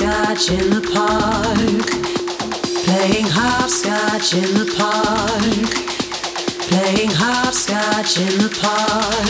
in the park. Playing hopscotch in the park. Playing hopscotch in the park.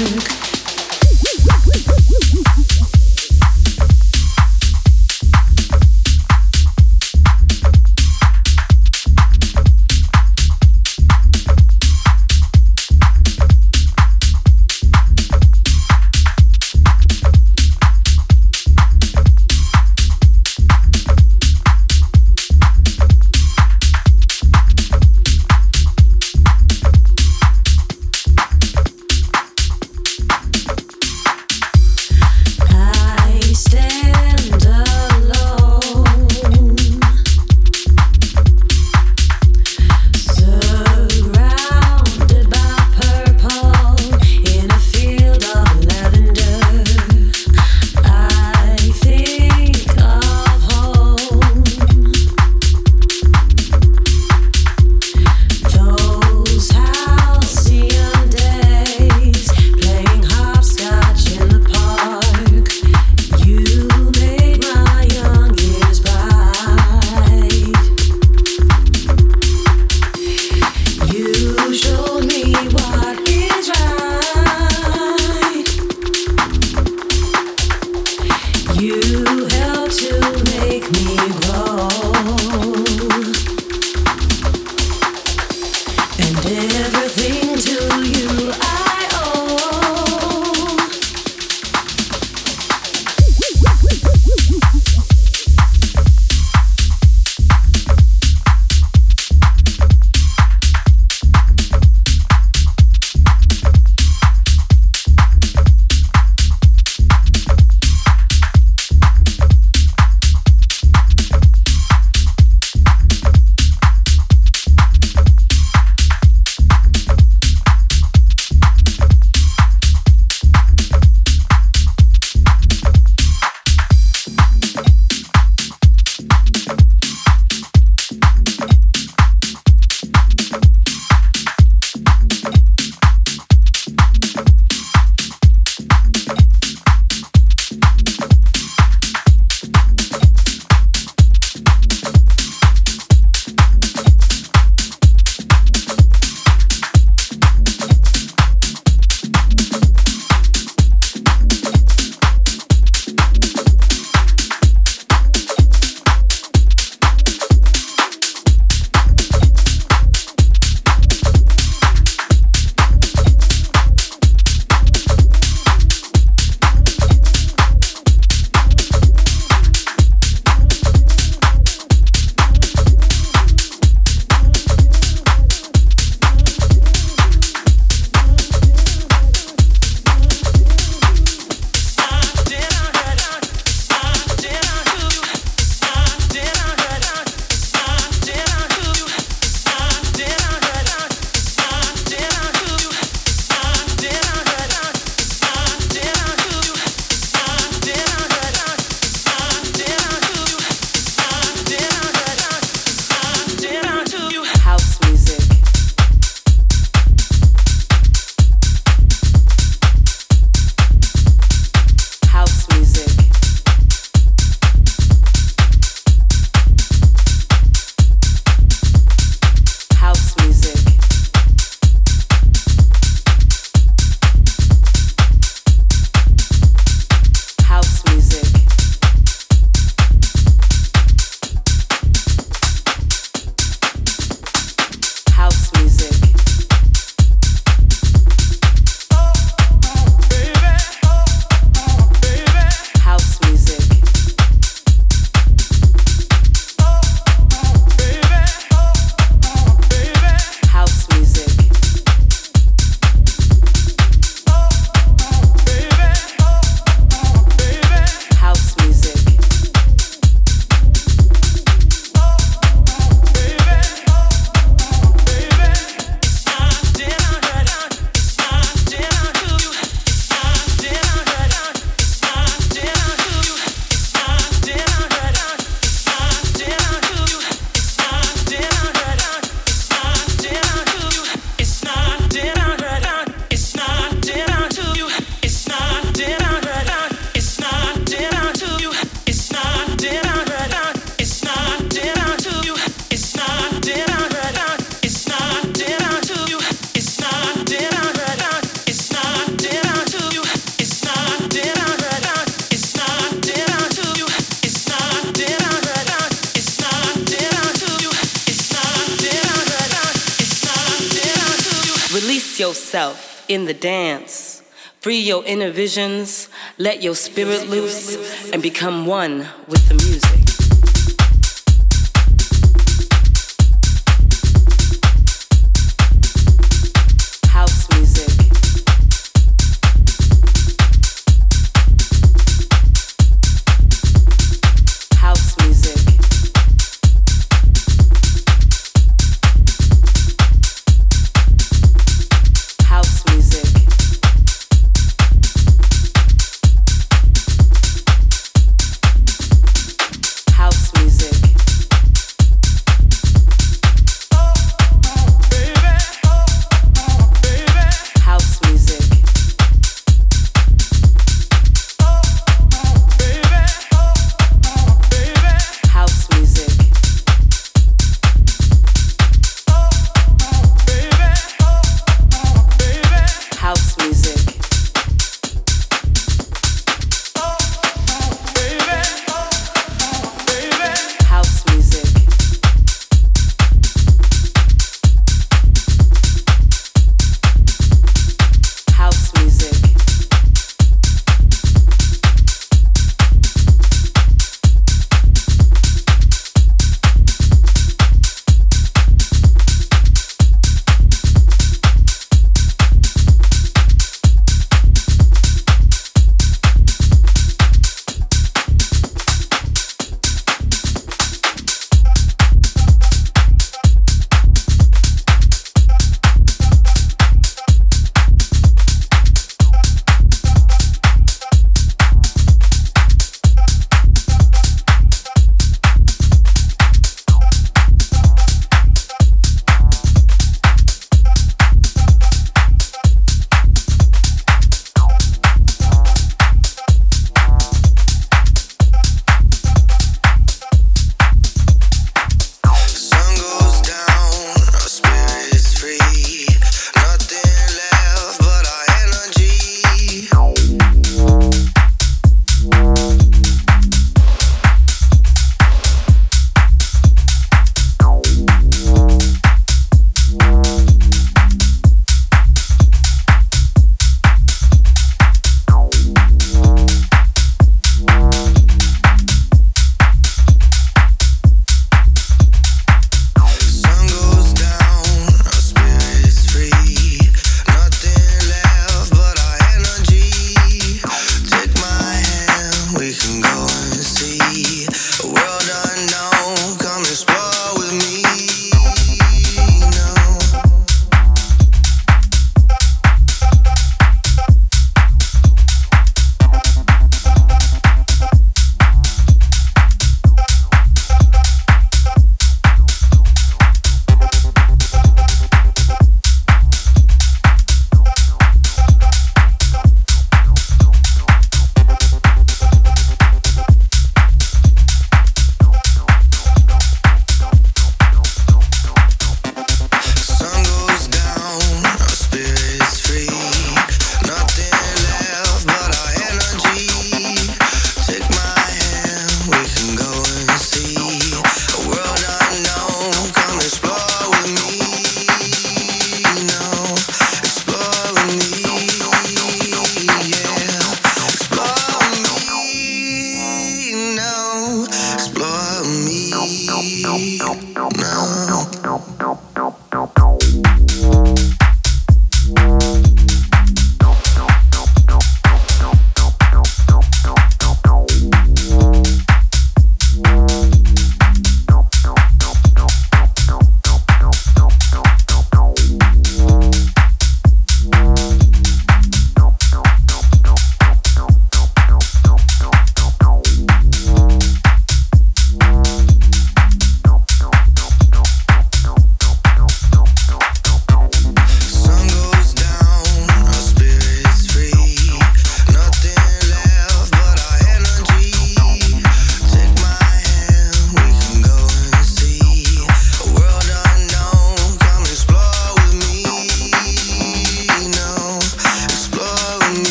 Visions, let your spirit loose, and become one with the music.